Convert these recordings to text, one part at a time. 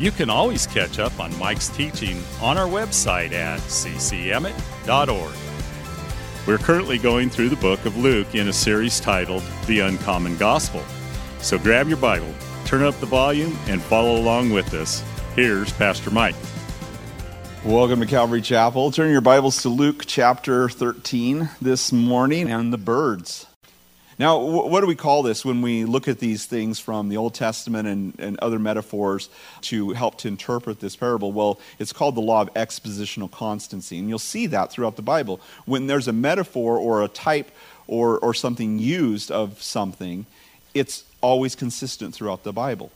you can always catch up on Mike's teaching on our website at ccemmett.org. We're currently going through the book of Luke in a series titled The Uncommon Gospel. So grab your Bible, turn up the volume, and follow along with us. Here's Pastor Mike. Welcome to Calvary Chapel. Turn your Bibles to Luke chapter 13 this morning and the birds. Now, what do we call this when we look at these things from the Old Testament and, and other metaphors to help to interpret this parable? Well, it's called the law of expositional constancy. And you'll see that throughout the Bible. When there's a metaphor or a type or, or something used of something, it's always consistent throughout the Bible.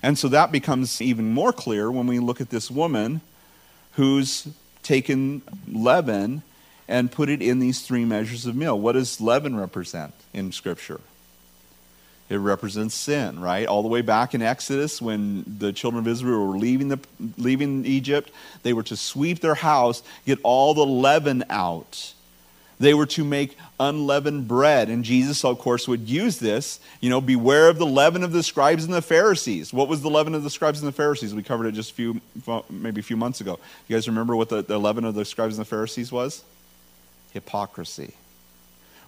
And so that becomes even more clear when we look at this woman who's taken leaven and put it in these three measures of meal. What does leaven represent in Scripture? It represents sin, right? All the way back in Exodus, when the children of Israel were leaving, the, leaving Egypt, they were to sweep their house, get all the leaven out. They were to make unleavened bread. And Jesus, of course, would use this. You know, beware of the leaven of the scribes and the Pharisees. What was the leaven of the scribes and the Pharisees? We covered it just a few, maybe a few months ago. You guys remember what the, the leaven of the scribes and the Pharisees was? Hypocrisy.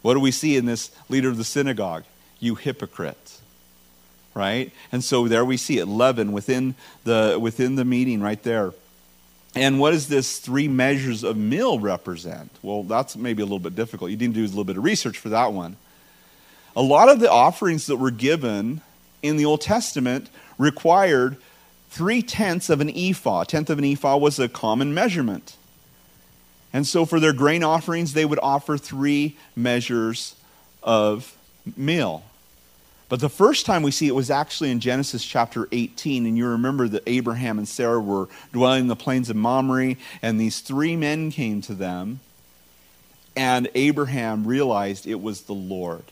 What do we see in this leader of the synagogue? You hypocrite. Right? And so there we see it, leaven within the, within the meeting right there. And what does this three measures of meal represent? Well, that's maybe a little bit difficult. You need to do a little bit of research for that one. A lot of the offerings that were given in the Old Testament required three tenths of an ephah. A tenth of an ephah was a common measurement. And so for their grain offerings, they would offer three measures of meal. But the first time we see it was actually in Genesis chapter 18. And you remember that Abraham and Sarah were dwelling in the plains of Mamre, and these three men came to them. And Abraham realized it was the Lord.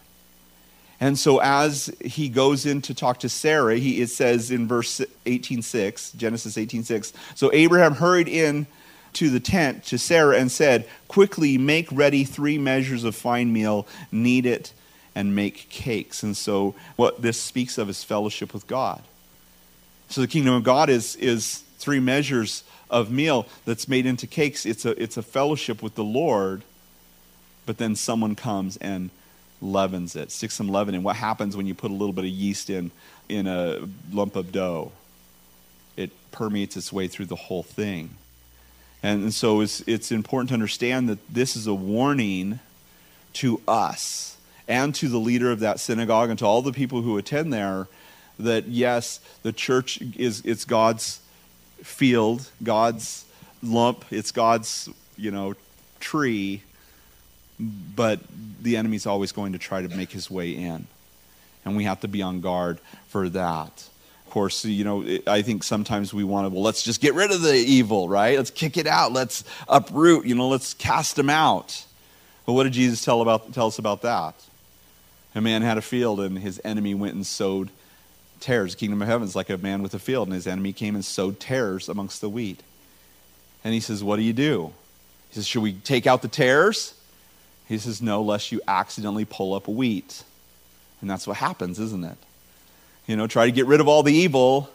And so as he goes in to talk to Sarah, he, it says in verse 18.6, Genesis 18.6, so Abraham hurried in to the tent to Sarah and said, Quickly make ready three measures of fine meal, knead it, and make cakes. And so, what this speaks of is fellowship with God. So, the kingdom of God is, is three measures of meal that's made into cakes. It's a, it's a fellowship with the Lord, but then someone comes and leavens it, sticks some leaven in. What happens when you put a little bit of yeast in, in a lump of dough? It permeates its way through the whole thing. And so it's, it's important to understand that this is a warning to us and to the leader of that synagogue and to all the people who attend there that yes, the church is it's God's field, God's lump, it's God's, you know, tree, but the enemy's always going to try to make his way in. And we have to be on guard for that course, you know, I think sometimes we want to, well, let's just get rid of the evil, right? Let's kick it out. Let's uproot, you know, let's cast them out. But what did Jesus tell, about, tell us about that? A man had a field, and his enemy went and sowed tares. The kingdom of heaven is like a man with a field, and his enemy came and sowed tares amongst the wheat. And he says, What do you do? He says, Should we take out the tares? He says, No, lest you accidentally pull up wheat. And that's what happens, isn't it? You know, try to get rid of all the evil,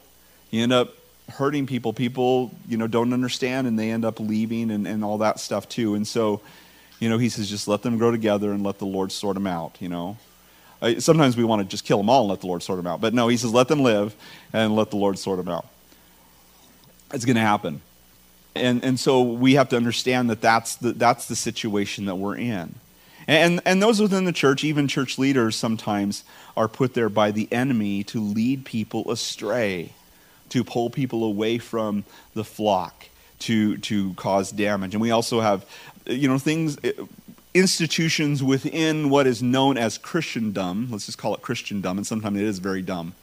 you end up hurting people. People, you know, don't understand and they end up leaving and, and all that stuff too. And so, you know, he says, just let them grow together and let the Lord sort them out, you know. Sometimes we want to just kill them all and let the Lord sort them out. But no, he says, let them live and let the Lord sort them out. It's going to happen. And, and so we have to understand that that's the, that's the situation that we're in. And, and those within the church, even church leaders, sometimes are put there by the enemy to lead people astray, to pull people away from the flock, to, to cause damage. And we also have, you know, things, eh, institutions within what is known as Christendom, let's just call it Christendom, and sometimes it is very dumb,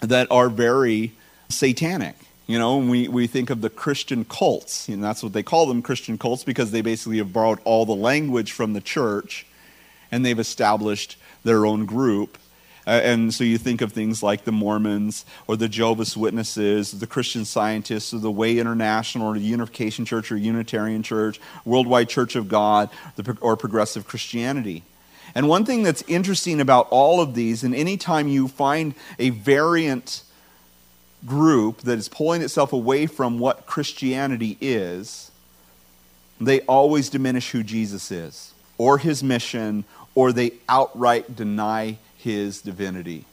that are very satanic. You know, we, we think of the Christian cults, and that's what they call them Christian cults because they basically have borrowed all the language from the church and they've established their own group. Uh, and so you think of things like the Mormons or the Jehovah's Witnesses, the Christian Scientists, or the Way International, or the Unification Church, or Unitarian Church, Worldwide Church of God, or Progressive Christianity. And one thing that's interesting about all of these, and anytime you find a variant group that is pulling itself away from what Christianity is, they always diminish who Jesus is, or his mission, or they outright deny his divinity.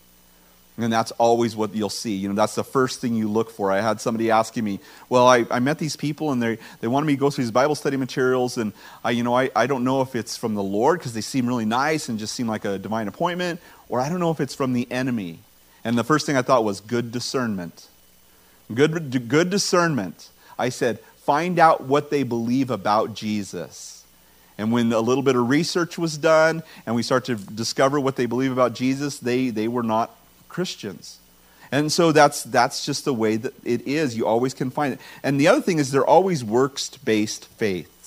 And that's always what you'll see. You know, that's the first thing you look for. I had somebody asking me, well, I, I met these people and they, they wanted me to go through these Bible study materials. And, I, you know, I, I don't know if it's from the Lord because they seem really nice and just seem like a divine appointment, or I don't know if it's from the enemy. And the first thing I thought was good discernment. Good, good discernment. I said, find out what they believe about Jesus. And when a little bit of research was done and we start to discover what they believe about Jesus, they, they were not Christians. And so that's, that's just the way that it is. You always can find it. And the other thing is, they're always works based faiths.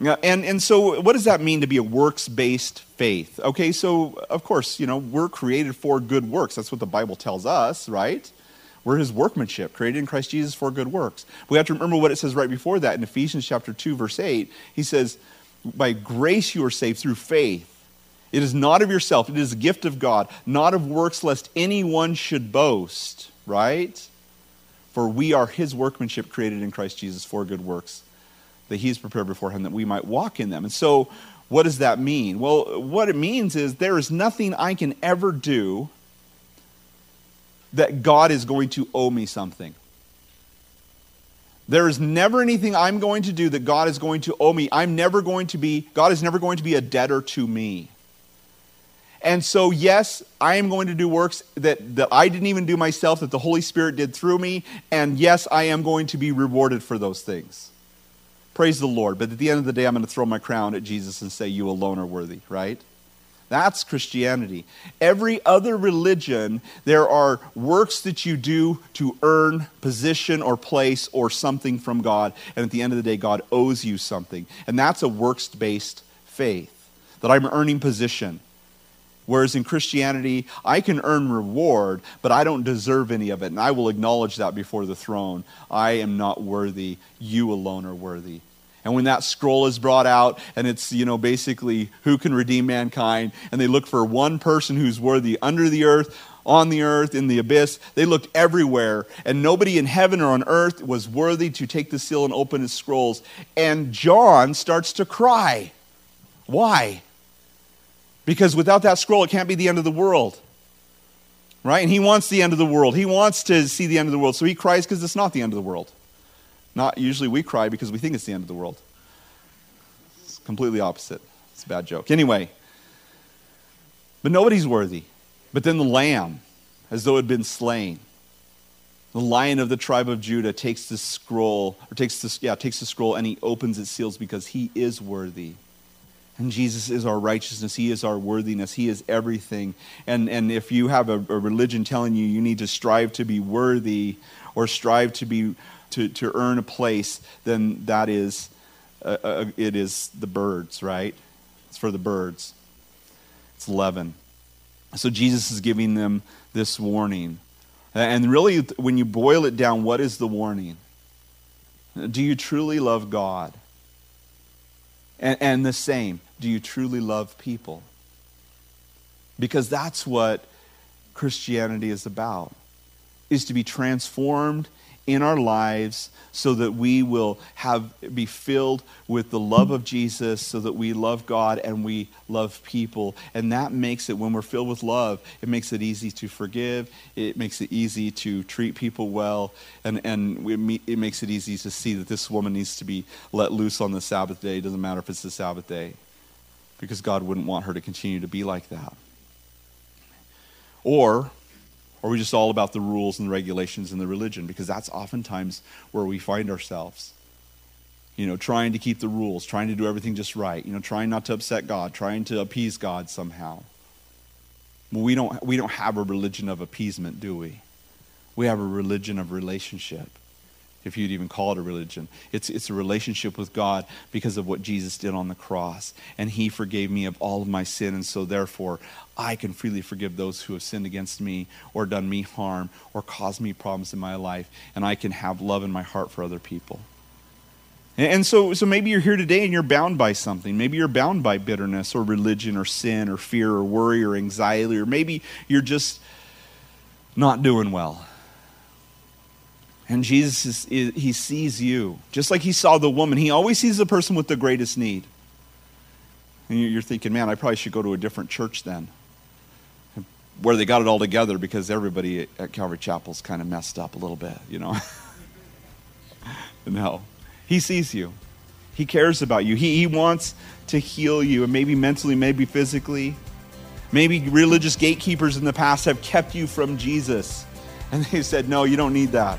And, and so, what does that mean to be a works based faith? Okay, so of course, you know, we're created for good works. That's what the Bible tells us, right? We're his workmanship, created in Christ Jesus for good works. We have to remember what it says right before that in Ephesians chapter 2, verse 8. He says, By grace you are saved through faith it is not of yourself, it is a gift of God, not of works, lest anyone should boast, right? For we are his workmanship created in Christ Jesus for good works that he's prepared beforehand that we might walk in them. And so, what does that mean? Well, what it means is there is nothing I can ever do that God is going to owe me something. There is never anything I'm going to do that God is going to owe me. I'm never going to be, God is never going to be a debtor to me. And so, yes, I am going to do works that, that I didn't even do myself, that the Holy Spirit did through me. And yes, I am going to be rewarded for those things. Praise the Lord. But at the end of the day, I'm going to throw my crown at Jesus and say, You alone are worthy, right? That's Christianity. Every other religion, there are works that you do to earn position or place or something from God. And at the end of the day, God owes you something. And that's a works based faith that I'm earning position. Whereas in Christianity, I can earn reward, but I don't deserve any of it. And I will acknowledge that before the throne. I am not worthy. You alone are worthy. And when that scroll is brought out, and it's, you know, basically who can redeem mankind, and they look for one person who's worthy under the earth, on the earth, in the abyss, they looked everywhere, and nobody in heaven or on earth was worthy to take the seal and open its scrolls. And John starts to cry. Why? Because without that scroll, it can't be the end of the world. Right? And he wants the end of the world. He wants to see the end of the world. So he cries because it's not the end of the world. Not usually we cry because we think it's the end of the world. It's completely opposite. It's a bad joke. Anyway, but nobody's worthy. But then the lamb, as though it had been slain. The lion of the tribe of Judah takes the scroll, or takes this, yeah, takes the scroll and he opens its seals because he is worthy. And Jesus is our righteousness. He is our worthiness. He is everything. And, and if you have a, a religion telling you you need to strive to be worthy or strive to, be, to, to earn a place, then that is, uh, uh, it is the birds, right? It's for the birds. It's leaven. So Jesus is giving them this warning. And really, when you boil it down, what is the warning? Do you truly love God? And, and the same, do you truly love people? Because that's what Christianity is about, is to be transformed in our lives so that we will have be filled with the love of Jesus so that we love God and we love people. And that makes it when we're filled with love it makes it easy to forgive it makes it easy to treat people well and and we, it makes it easy to see that this woman needs to be let loose on the Sabbath day. It doesn't matter if it's the Sabbath day because God wouldn't want her to continue to be like that or are we just all about the rules and the regulations and the religion? Because that's oftentimes where we find ourselves. You know, trying to keep the rules, trying to do everything just right, you know, trying not to upset God, trying to appease God somehow. Well, we don't, we don't have a religion of appeasement, do we? We have a religion of relationship, if you'd even call it a religion. It's, it's a relationship with God because of what Jesus did on the cross. And He forgave me of all of my sin, and so therefore I can freely forgive those who have sinned against me or done me harm or caused me problems in my life, and I can have love in my heart for other people. And so, so maybe you're here today and you're bound by something. Maybe you're bound by bitterness or religion or sin or fear or worry or anxiety, or maybe you're just not doing well. And Jesus, is, he sees you. Just like he saw the woman, he always sees the person with the greatest need. And you're thinking, man, I probably should go to a different church then, where they got it all together because everybody at Calvary Chapel's kind of messed up a little bit, you know? no. He sees you. He cares about you. He, he wants to heal you, and maybe mentally, maybe physically. Maybe religious gatekeepers in the past have kept you from Jesus. And they said, no, you don't need that.